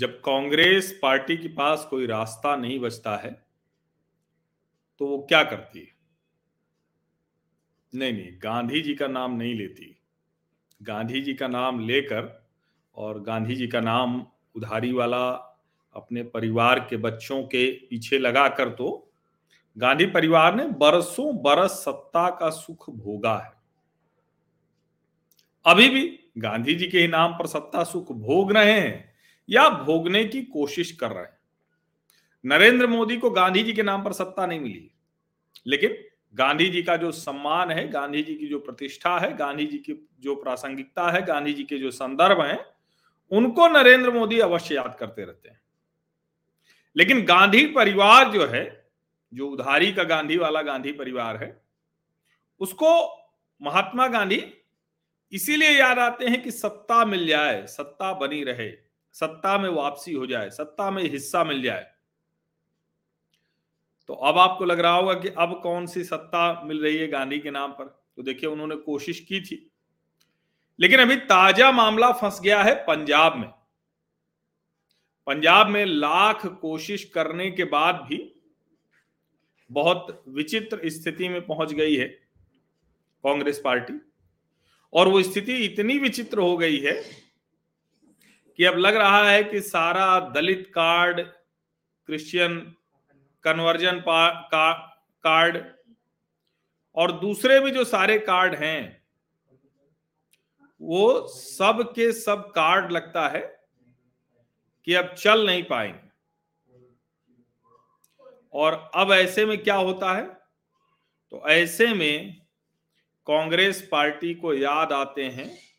जब कांग्रेस पार्टी के पास कोई रास्ता नहीं बचता है तो वो क्या करती है? नहीं नहीं, गांधी जी का नाम नहीं लेती। गांधी जी का नाम लेकर और गांधी जी का नाम उधारी वाला अपने परिवार के बच्चों के पीछे लगाकर तो गांधी परिवार ने बरसों बरस सत्ता का सुख भोगा है। अभी भी गांधी जी के ही नाम पर सत्ता सुख भोग रहे हैं। या भोगने की कोशिश कर रहे हैं। नरेंद्र मोदी को गांधी जी के नाम पर सत्ता नहीं मिली। लेकिन गांधी जी का जो सम्मान है गांधी जी की जो प्रतिष्ठा है गांधी जी की जो प्रासंगिकता है गांधी जी के जो संदर्भ हैं, उनको नरेंद्र मोदी अवश्य याद करते रहते हैं। लेकिन गांधी परिवार जो है, जो उधारी का गांधी वाला गांधी परिवार है, उसको महात्मा गांधी इसीलिए याद आते हैं कि सत्ता मिल जाए, सत्ता बनी रहे। सत्ता में वापसी हो जाए, सत्ता में हिस्सा मिल जाए। तो अब आपको लग रहा होगा कि अब कौन सी सत्ता मिल रही है गांधी के नाम पर? तो देखिए, उन्होंने कोशिश की थी। लेकिन अभी ताज़ा मामला फंस गया है पंजाब में। पंजाब में लाख कोशिश करने के बाद भी बहुत विचित्र स्थिति में पहुँच गई है कांग्रेस पार्टी। और वो स्थिति इतनी विचित्र हो गई है कि अब लग रहा है कि सारा दलित कार्ड क्रिश्चियन कन्वर्जन का, कार्ड और दूसरे भी जो सारे कार्ड हैं वो सब के सब कार्ड लगता है कि अब चल नहीं पाएँगे। और अब ऐसे में क्या होता है? तो ऐसे में कांग्रेस पार्टी को याद आते हैं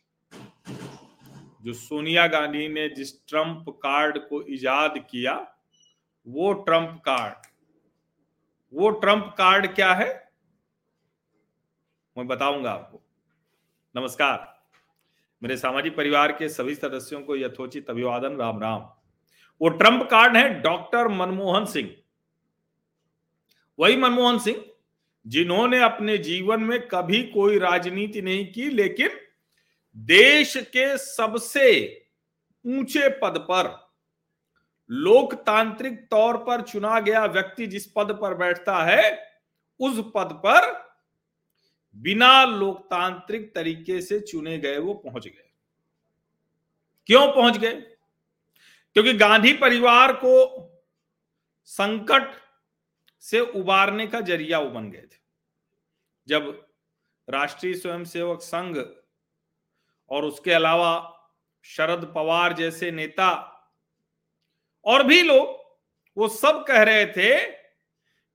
जो सोनिया गांधी ने जिस ट्रंप कार्ड को इजाद किया, वो ट्रंप कार्ड। वो ट्रंप कार्ड क्या है? मैं बताऊँगा आपको। नमस्कार। मेरे सामाजिक परिवार के सभी सदस्यों को यथोचित अभिवादन। राम राम। वो ट्रंप कार्ड है डॉक्टर मनमोहन सिंह। वही मनमोहन सिंह जिन्होंने अपने जीवन में कभी कोई राजनीति नहीं की, लेकिन देश के सबसे ऊँचे पद पर, लोकतांत्रिक तौर पर चुना गया व्यक्ति जिस पद पर बैठता है, उस पद पर बिना लोकतांत्रिक तरीके से चुने गए वो पहुँच गए। क्यों पहुँच गए? क्योंकि गांधी परिवार को संकट से उबारने का ज़रिया वो बन गए थे। जब राष्ट्रीय स्वयंसेवक संघ और उसके अलावा शरद पवार जैसे नेता और भी लोग, वो सब कह रहे थे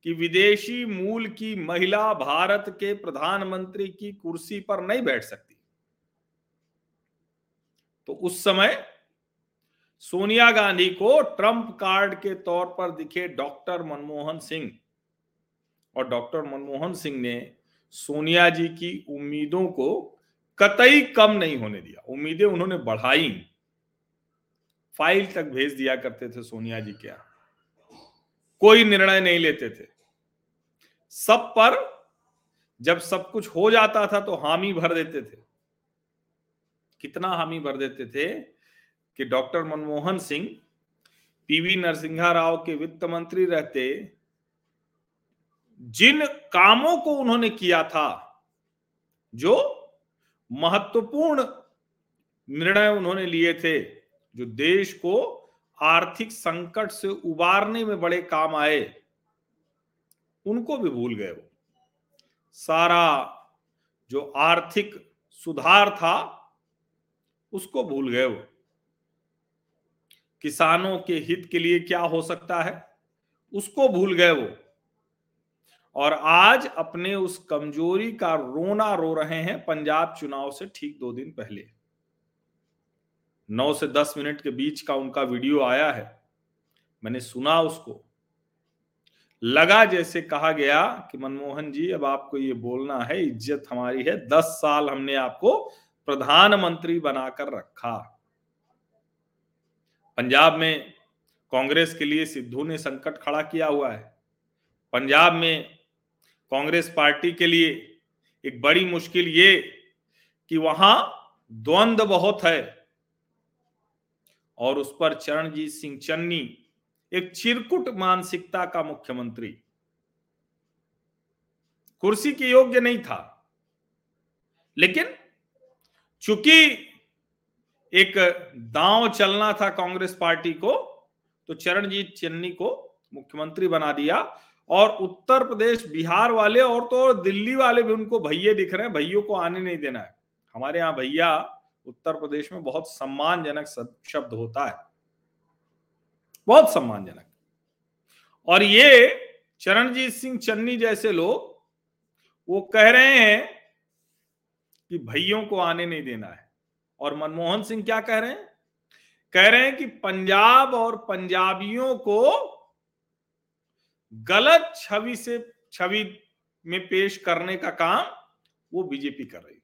कि विदेशी मूल की महिला भारत के प्रधानमंत्री की कुर्सी पर नहीं बैठ सकती। तो उस समय सोनिया गांधी को ट्रंप कार्ड के तौर पर दिखे डॉक्टर मनमोहन सिंह। और डॉक्टर मनमोहन सिंह ने सोनिया जी की उम्मीदों को कतई कम नहीं होने दिया। उम्मीदें उन्होंने बढ़ाई। फ़ाइल तक भेज दिया करते थे सोनिया जी क्या कोई निर्णय नहीं लेते थे। सब पर जब सब कुछ हो जाता था तो हामी भर देते थे। कितना हामी भर देते थे कि डॉक्टर मनमोहन सिंह पीवी नरसिंहा राव के वित्त मंत्री रहते। जिन कामों को उन्होंने किया था, जो महत्वपूर्ण निर्णय उन्होंने लिए थे, जो देश को आर्थिक संकट से उबारने में बड़े काम आए। उनको भी भूल गए वो। सारा जो आर्थिक सुधार था, उसको भूल गए वो। किसानों के हित के लिए क्या हो सकता है? उसको भूल गए वो। और आज अपने उस कमज़ोरी का रोना रो रहे हैं पंजाब चुनाव से ठीक दो दिन पहले। नौ से दस मिनट के बीच का उनका वीडियो आया है। मैंने सुना उसको। लगा जैसे कहा गया कि मनमोहन जी, अब आपको ये बोलना है, इज़्ज़त हमारी है। दस साल हमने आपको प्रधानमंत्री बनाकर रखा। पंजाब में कांग्रेस के लिए सिद्धू ने संकट खड़ा किया हुआ है। पंजाब में कांग्रेस पार्टी के लिए एक बड़ी मुश्किल ये कि वहाँ द्वंद्व बहुत है और उस पर चरणजीत सिंह चन्नी एक चिरकुट मानसिकता का मुख्यमंत्री। कुर्सी के योग्य नहीं था। लेकिन चूँकि एक दांव चलना था कांग्रेस पार्टी को तो चरणजीत चन्नी को मुख्यमंत्री बना दिया। और उत्तर प्रदेश, बिहार वाले और तो दिल्ली वाले भी उनको भैये दिख रहे हैं, भैयों को आने नहीं देना है। हमारे यहाँ भैया उत्तर प्रदेश में बहुत सम्मानजनक शब्द होता है। बहुत सम्मानजनक। और ये चरणजीत सिंह चन्नी जैसे लोग, वो कह रहे हैं कि भैयों को आने नहीं देना है। और मनमोहन सिंह क्या कह रहे हैं? कह रहे हैं कि पंजाब और पंजाबियों को गलत छवि से, छवि में पेश करने का काम वो बीजेपी कर रही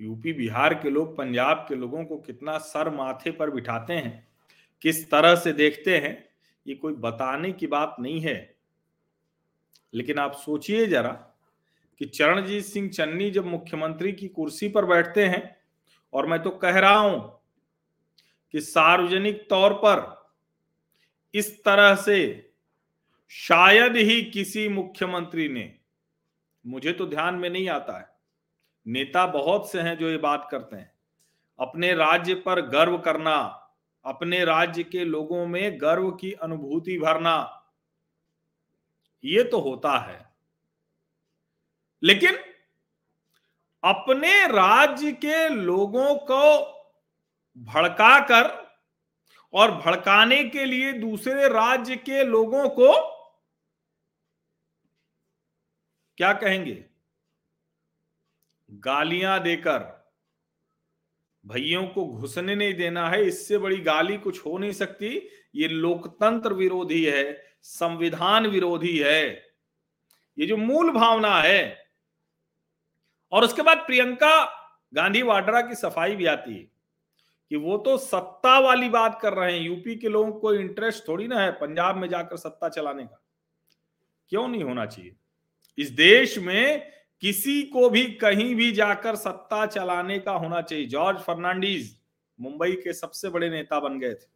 यूपी, बिहार के लोग, पंजाब के लोगों को कितना सर माथे पर बिठाते हैं, किस तरह से देखते हैं, ये कोई बताने की बात नहीं है। लेकिन आप सोचिए जरा कि चरणजीत सिंह चन्नी जब मुख्यमंत्री की कुर्सी पर बैठते हैं, और मैं तो कह रहा हूँ कि सार्वजनिक तौर पर इस तरह से शायद ही किसी मुख्यमंत्री ने, मुझे तो ध्यान में नहीं आता है, नेता बहुत से हैं जो ये बात करते हैं, अपने राज्य पर गर्व करना, अपने राज्य के लोगों में गर्व की अनुभूति भरना, ये तो होता है। लेकिन अपने राज्य के लोगों को भड़काकर और भड़काने के लिए दूसरे राज्य के लोगों को क्या कहेंगे? गालियाँ देकर, भैयों को घुसने नहीं देना है, इससे बड़ी गाली कुछ हो नहीं सकती। ये लोकतंत्र विरोधी है, संविधान विरोधी है, ये जो मूल भावना है। और उसके बाद प्रियंका गांधी वाड्रा की सफ़ाई भी आती है। कि वो तो सत्ता वाली बात कर रहे हैं। यूपी के लोगों को इंटरेस्ट थोड़ी ना है पंजाब में जाकर सत्ता चलाने का। क्यों नहीं होना चाहिए? इस देश में किसी को भी कहीं भी जाकर सत्ता चलाने का होना चाहिए। जॉर्ज फर्नांडीज मुंबई के सबसे बड़े नेता बन गए थे।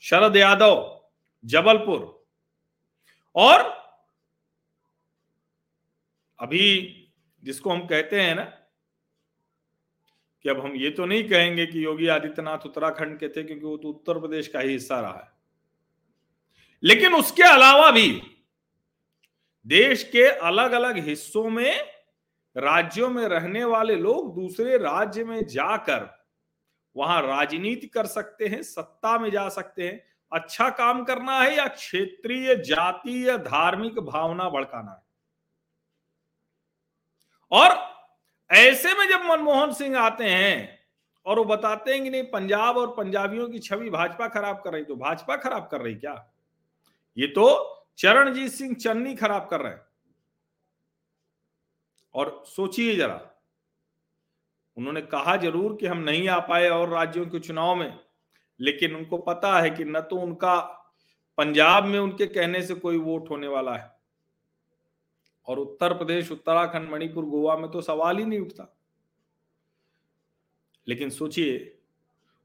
शरद यादव, जबलपुर। और अभी जिसको हम कहते हैं ना कि अब हम ये तो नहीं कहेंगे कि योगी आदित्यनाथ उत्तराखंड के थे, क्योंकि वो तो उत्तर प्रदेश का ही हिस्सा रहा है। लेकिन उसके अलावा भी देश के अलग अलग हिस्सों में, राज्यों में रहने वाले लोग दूसरे राज्य में जाकर वहाँ राजनीति कर सकते हैं, सत्ता में जा सकते हैं। अच्छा काम करना है या क्षेत्रीय, जातीय, धार्मिक भावना भड़काना है? और ऐसे में जब मनमोहन सिंह आते हैं और वो बताते हैं कि नहीं, पंजाब और पंजाबियों की छवि भाजपा खराब कर रही तो भाजपा खराब कर रही क्या? ये तो चरणजीत सिंह चन्नी खराब कर रहे हैं। और सोचिए जरा, उन्होंने कहा ज़रूर कि हम नहीं आ पाए और राज्यों के चुनाव में, लेकिन उनको पता है कि न तो उनका, पंजाब में उनके कहने से कोई वोट होने वाला है। और उत्तर प्रदेश, उत्तराखंड, मणिपुर, गोवा में तो सवाल ही नहीं उठता। लेकिन सोचिए,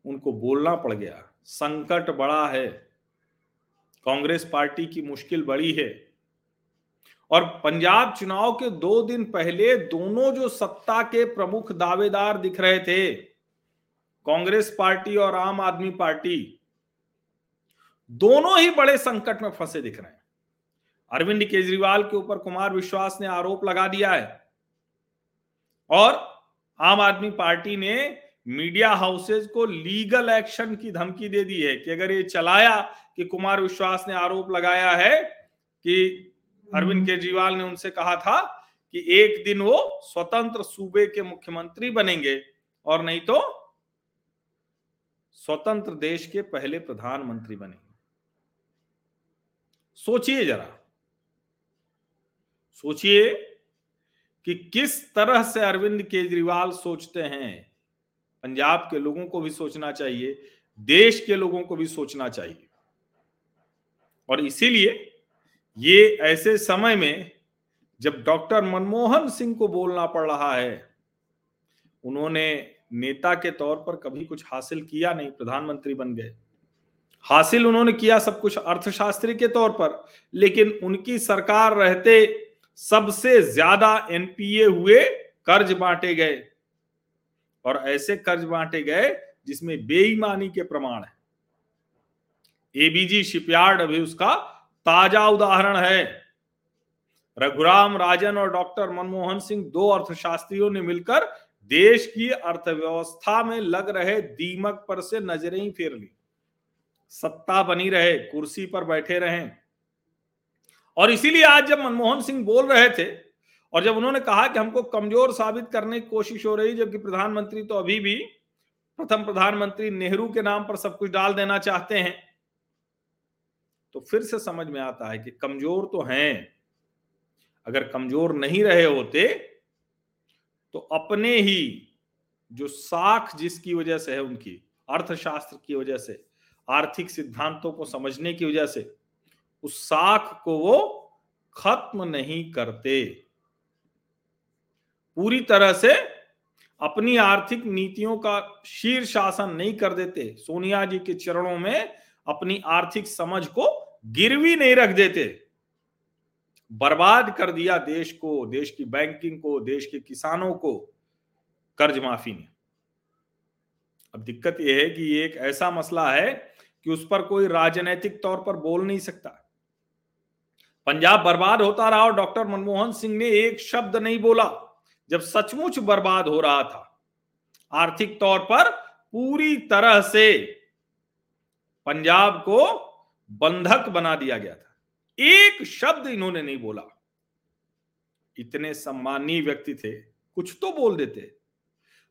उनको बोलना पड़ गया। संकट बड़ा है। कांग्रेस पार्टी की मुश्किल बड़ी है। और पंजाब चुनाव के दो दिन पहले दोनों जो सत्ता के प्रमुख दावेदार दिख रहे थे, कांग्रेस पार्टी और आम आदमी पार्टी, दोनों ही बड़े संकट में फंसे दिख रहे हैं। अरविंद केजरीवाल के ऊपर कुमार विश्वास ने आरोप लगा दिया है। और आम आदमी पार्टी ने मीडिया हाउसेज को लीगल एक्शन की धमकी दे दी है कि अगर ये चलाया कि कुमार विश्वास ने आरोप लगाया है कि अरविंद केजरीवाल ने उनसे कहा था कि एक दिन वो स्वतंत्र सूबे के मुख्यमंत्री बनेंगे और नहीं तो स्वतंत्र देश के पहले प्रधानमंत्री बनेंगे। सोचिए जरा। सोचिए कि किस तरह से अरविंद केजरीवाल सोचते हैं। पंजाब के लोगों को भी सोचना चाहिए, देश के लोगों को भी सोचना चाहिए। और इसीलिए ये ऐसे समय में जब डॉक्टर मनमोहन सिंह को बोलना पड़ रहा है, उन्होंने नेता के तौर पर कभी कुछ हासिल किया नहीं, प्रधानमंत्री बन गए। हासिल उन्होंने किया सब कुछ अर्थशास्त्री के तौर पर, लेकिन उनकी सरकार रहते सबसे ज़्यादा एनपीए हुए कर्ज बांटे गए। और ऐसे कर्ज बांटे गए जिसमें बेईमानी के प्रमाण है। एबीजी शिपयार्ड अभी उसका ताज़ा उदाहरण है। रघुराम राजन और डॉक्टर मनमोहन सिंह दो अर्थशास्त्रियों ने मिलकर देश की अर्थव्यवस्था में लग रहे दीमक पर से नज़रें ही फेर ली। सत्ता बनी रहे, कुर्सी पर बैठे रहे। और इसीलिए आज जब मनमोहन सिंह बोल रहे थे और जब उन्होंने कहा कि हमको कमज़ोर साबित करने की कोशिश हो रही, जबकि प्रधानमंत्री तो अभी भी प्रथम प्रधानमंत्री नेहरू के नाम पर सब कुछ डाल देना चाहते हैं तो फिर से समझ में आता है कि कमज़ोर तो हैं। अगर कमज़ोर नहीं रहे होते तो अपने ही जो साख जिसकी वजह से है उनकी, अर्थशास्त्र की वजह से, आर्थिक सिद्धांतों को समझने की वजह से उस साख को वो खत्म नहीं करते। पूरी तरह से अपनी आर्थिक नीतियों का शीर्ष शासन नहीं कर देते। सोनिया जी के चरणों में अपनी आर्थिक समझ को गिरवी नहीं रख देते। बर्बाद कर दिया देश को, देश की बैंकिंग को, देश के किसानों को कर्ज माफ़ी ने। अब दिक्कत यह है कि एक ऐसा मसला है कि उस पर कोई राजनैतिक तौर पर बोल नहीं सकता। पंजाब बर्बाद होता रहा और डॉक्टर मनमोहन सिंह ने एक शब्द नहीं बोला, जब सचमुच बर्बाद हो रहा था। आर्थिक तौर पर पूरी तरह से पंजाब को बंधक बना दिया गया था। एक शब्द इन्होंने नहीं बोला। इतने सम्मानीय व्यक्ति थे, कुछ तो बोल देते।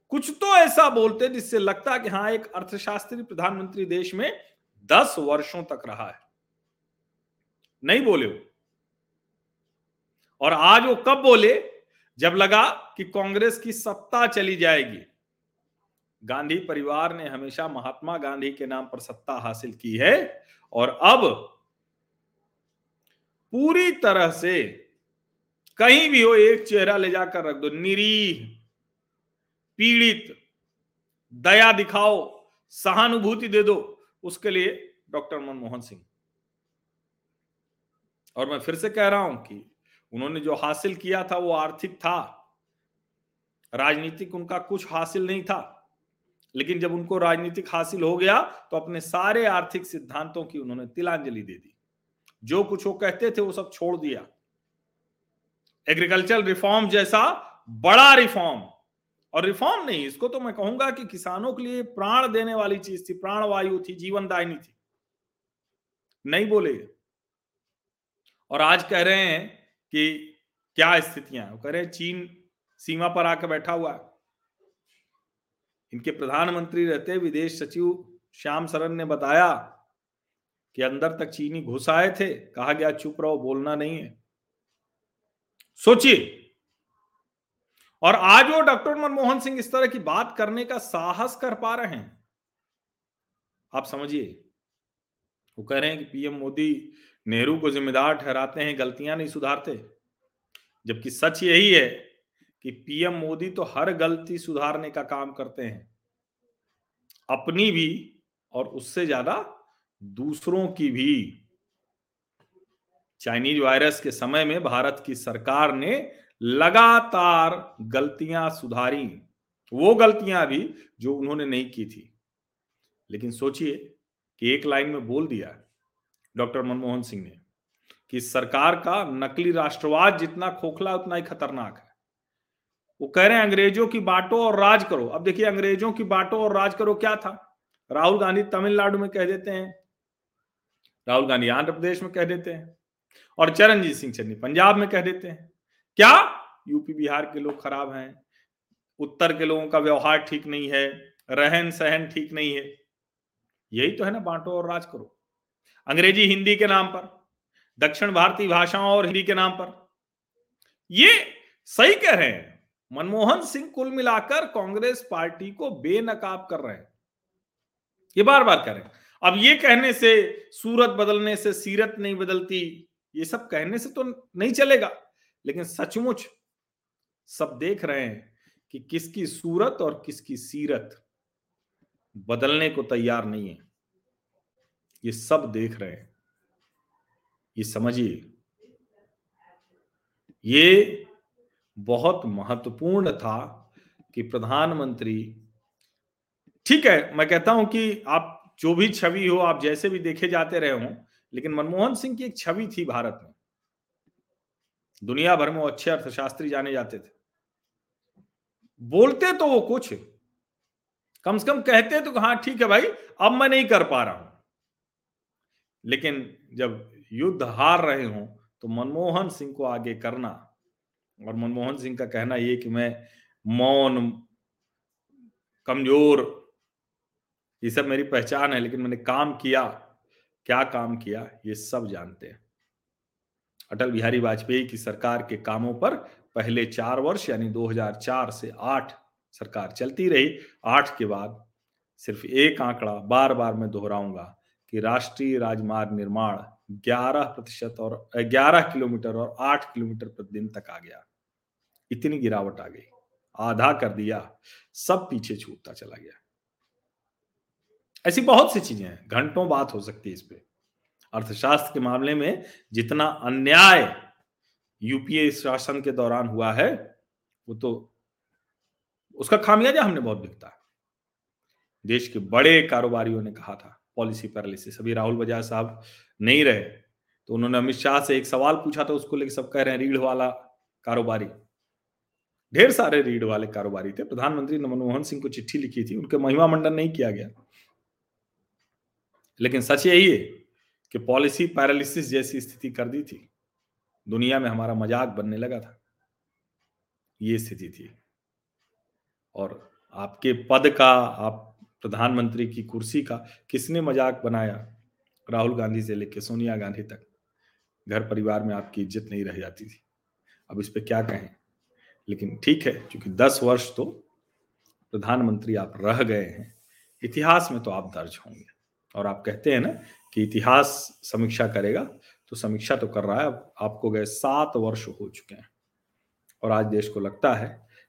कुछ तो ऐसा बोलते जिससे लगता कि हाँ एक अर्थशास्त्री प्रधानमंत्री देश में दस वर्षों तक रहा है। नहीं बोले वो। और आज वो कब बोले? जब लगा कि कांग्रेस की सत्ता चली जाएगी। गांधी परिवार ने हमेशा महात्मा गांधी के नाम पर सत्ता हासिल की है और अब पूरी तरह से कहीं भी हो, एक चेहरा ले जाकर रख दो। निरीह, पीड़ित, दया दिखाओ, सहानुभूति दे दो। उसके लिए डॉक्टर मनमोहन सिंह। और मैं फिर से कह रहा हूँ कि उन्होंने जो हासिल किया था वो आर्थिक था। राजनीतिक उनका कुछ हासिल नहीं था। लेकिन जब उनको राजनीतिक हासिल हो गया तो अपने सारे आर्थिक सिद्धांतों की उन्होंने तिलांजलि दे दी। जो कुछ वो कहते थे, वो सब छोड़ दिया। एग्रीकल्चर रिफॉर्म जैसा बड़ा रिफॉर्म। और रिफॉर्म नहीं, इसको तो मैं कहूँगा कि किसानों के लिए प्राण देने वाली चीज़ थी प्राण वायु थी, जीवन दायनी थी। नहीं बोले। और आज कह रहे हैं कि क्या स्थितियाँ वो कह रहे चीन सीमा पर आकर बैठा हुआ है। इनके प्रधानमंत्री रहते विदेश सचिव श्याम सरन ने बताया कि अंदर तक चीनी घुस आए थे। कहा गया, चुप रहो, बोलना नहीं है। सोचिए। और आज वो डॉक्टर मनमोहन सिंह इस तरह की बात करने का साहस कर पा रहे हैं। आप समझिए। वो कह रहे हैं कि पीएम मोदी नेहरू को जिम्मेदार ठहराते हैं, गलतियाँ नहीं सुधारते। जबकि सच यही है कि पीएम मोदी तो हर गलती सुधारने का काम करते हैं। अपनी भी और उससे ज़्यादा दूसरों की भी। चाइनीज़ वायरस के समय में भारत की सरकार ने लगातार गलतियाँ सुधारी। वो गलतियाँ भी जो उन्होंने नहीं की थी। लेकिन सोचिए कि एक लाइन में बोल दिया डॉक्टर मनमोहन सिंह ने, कि सरकार का नकली राष्ट्रवाद जितना खोखला, उतना ही खतरनाक है। वो कह रहे हैं, अंग्रेज़ों की बांटो और राज करो। अब देखिए, अंग्रेज़ों की बांटो और राज करो क्या था? राहुल गांधी तमिलनाडु में कह देते हैं। राहुल गांधी आंध्र प्रदेश में कह देते हैं। और चरणजीत सिंह चन्नी पंजाब में कह देते हैं। क्या? यूपी, बिहार के लोग खराब हैं। उत्तर के लोगों का व्यवहार ठीक नहीं है। रहन सहन ठीक नहीं है। यही तो है ना, बांटो और राज करो। अंग्रेज़ी हिंदी के नाम पर, दक्षिण भारतीय भाषाओं और हिंदी के नाम पर। ये सही कह रहे हैं। मनमोहन सिंह कुल मिलाकर कांग्रेस पार्टी को बेनकाब कर रहे हैं। ये बार बार कह रहे हैं। अब ये कहने से सूरत बदलने से, सीरत नहीं बदलती, ये सब कहने से तो नहीं चलेगा। लेकिन सचमुच सब देख रहे हैं कि किसकी सूरत और किसकी सीरत बदलने को तैयार नहीं है। ये सब देख रहे हैं। ये समझिए। ये बहुत महत्वपूर्ण था कि प्रधानमंत्री, ठीक है, मैं कहता हूँ कि आप जो भी छवि हो, आप जैसे भी देखे जाते रहे हो, लेकिन मनमोहन सिंह की एक छवि थी भारत में। दुनिया भर में वो अच्छे अर्थशास्त्री जाने जाते थे। बोलते तो वो कुछ, कम से कम कहते तो हाँ ठीक है भाई, अब मैं नहीं कर पा रहा हूँ। लेकिन जब युद्ध हार रहे हो तो मनमोहन सिंह को आगे करना और मनमोहन सिंह का कहना ये कि मैं मौन, कमज़ोर, ये सब मेरी पहचान है, लेकिन मैंने काम किया। क्या काम किया? ये सब जानते हैं। अटल बिहारी वाजपेयी की सरकार के कामों पर पहले चार वर्ष, यानी 2004 से आठ सरकार चलती रही। आठ के बाद सिर्फ़ एक आंकड़ा बार बार मैं दोहराऊँगा। कि राष्ट्रीय राजमार्ग निर्माण 11 प्रतिशत और 11 किलोमीटर और 8 किलोमीटर प्रतिदिन तक आ गया। इतनी गिरावट आ गई। आधा कर दिया, सब पीछे छूटता चला गया। ऐसी बहुत सी चीज़ें हैं, घंटों बात हो सकती है इस पर अर्थशास्त्र के मामले में जितना अन्याय यूपीए शासन के दौरान हुआ है, वो तो उसका खामियाजा हमने बहुत है देश के बड़े कारोबारियों ने कहा था। Policy paralysis. अभी राहुल बजाज साहब नहीं रहे तो उन्होंने अमित शाह से एक सवाल पूछा था उसको लेकर सब कह रहे हैं, रीढ़ वाला कारोबारी। ढेर सारे रीढ़ वाले कारोबारी थे। प्रधानमंत्री मनमोहन सिंह को चिट्ठी लिखी थी, उनके महिमा मंडन नहीं किया गया। लेकिन सच यही है कि पॉलिसी पैरालिसिस जैसी स्थिति कर दी थी, दुनिया में हमारा मज़ाक बनने लगा था। ये स्थिति थी। और आपके पद का, आप प्रधानमंत्री की कुर्सी का किसने मज़ाक बनाया? राहुल गांधी से लेकर सोनिया गांधी तक। घर परिवार में आपकी इज़्ज़त नहीं रह जाती थी। अब इस पर क्या कहें? लेकिन ठीक है, क्योंकि दस वर्ष तो प्रधानमंत्री आप रह गए हैं। इतिहास में तो आप दर्ज होंगे। और आप कहते हैं ना कि इतिहास समीक्षा करेगा तो समीक्षा तो कर रहा है। आपको गए सात वर्ष हो चुके हैं। और आज देश को लगता है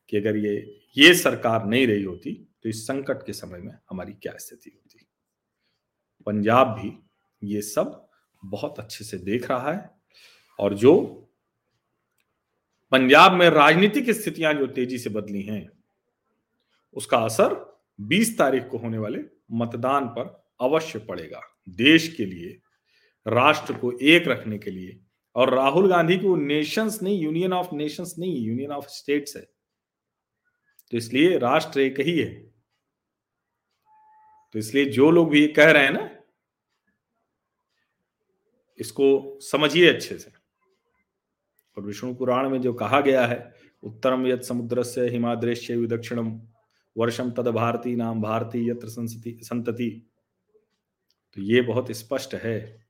कि अगर ये ये सरकार नहीं रही होती तो इस संकट के समय में हमारी क्या स्थिति होती? पंजाब भी ये सब बहुत अच्छे से देख रहा है और जो पंजाब में राजनीतिक स्थितियाँ जो तेज़ी से बदली हैं, उसका असर 20 तारीख को होने वाले मतदान पर अवश्य पड़ेगा। देश के लिए, राष्ट्र को एक रखने के लिए और राहुल गांधी को नेशंस नहीं, यूनियन ऑफ़ नेशंस नहीं, यूनियन ऑफ़ स्टेट्स है। तो इसलिए राष्ट्र एक ही है। तो इसलिए जो लोग भी कह रहे हैं ना, इसको समझिए अच्छे से। और विष्णु पुराण में जो कहा गया है, उत्तरम यद समुद्र से हिमाद्रेश्य दक्षिणम वर्षम तद भारती नाम भारती यत्र संतति। तो ये बहुत स्पष्ट है।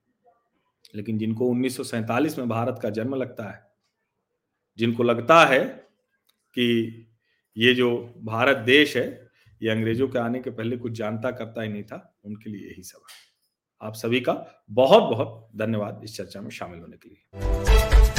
लेकिन जिनको उन्नीस में भारत का जन्म लगता है, जिनको लगता है कि ये जो भारत देश है ये अंग्रेज़ों के आने के पहले कुछ जानता करता ही नहीं था, उनके लिए यही सवाल आप सभी का बहुत बहुत धन्यवाद इस चर्चा में शामिल होने के लिए।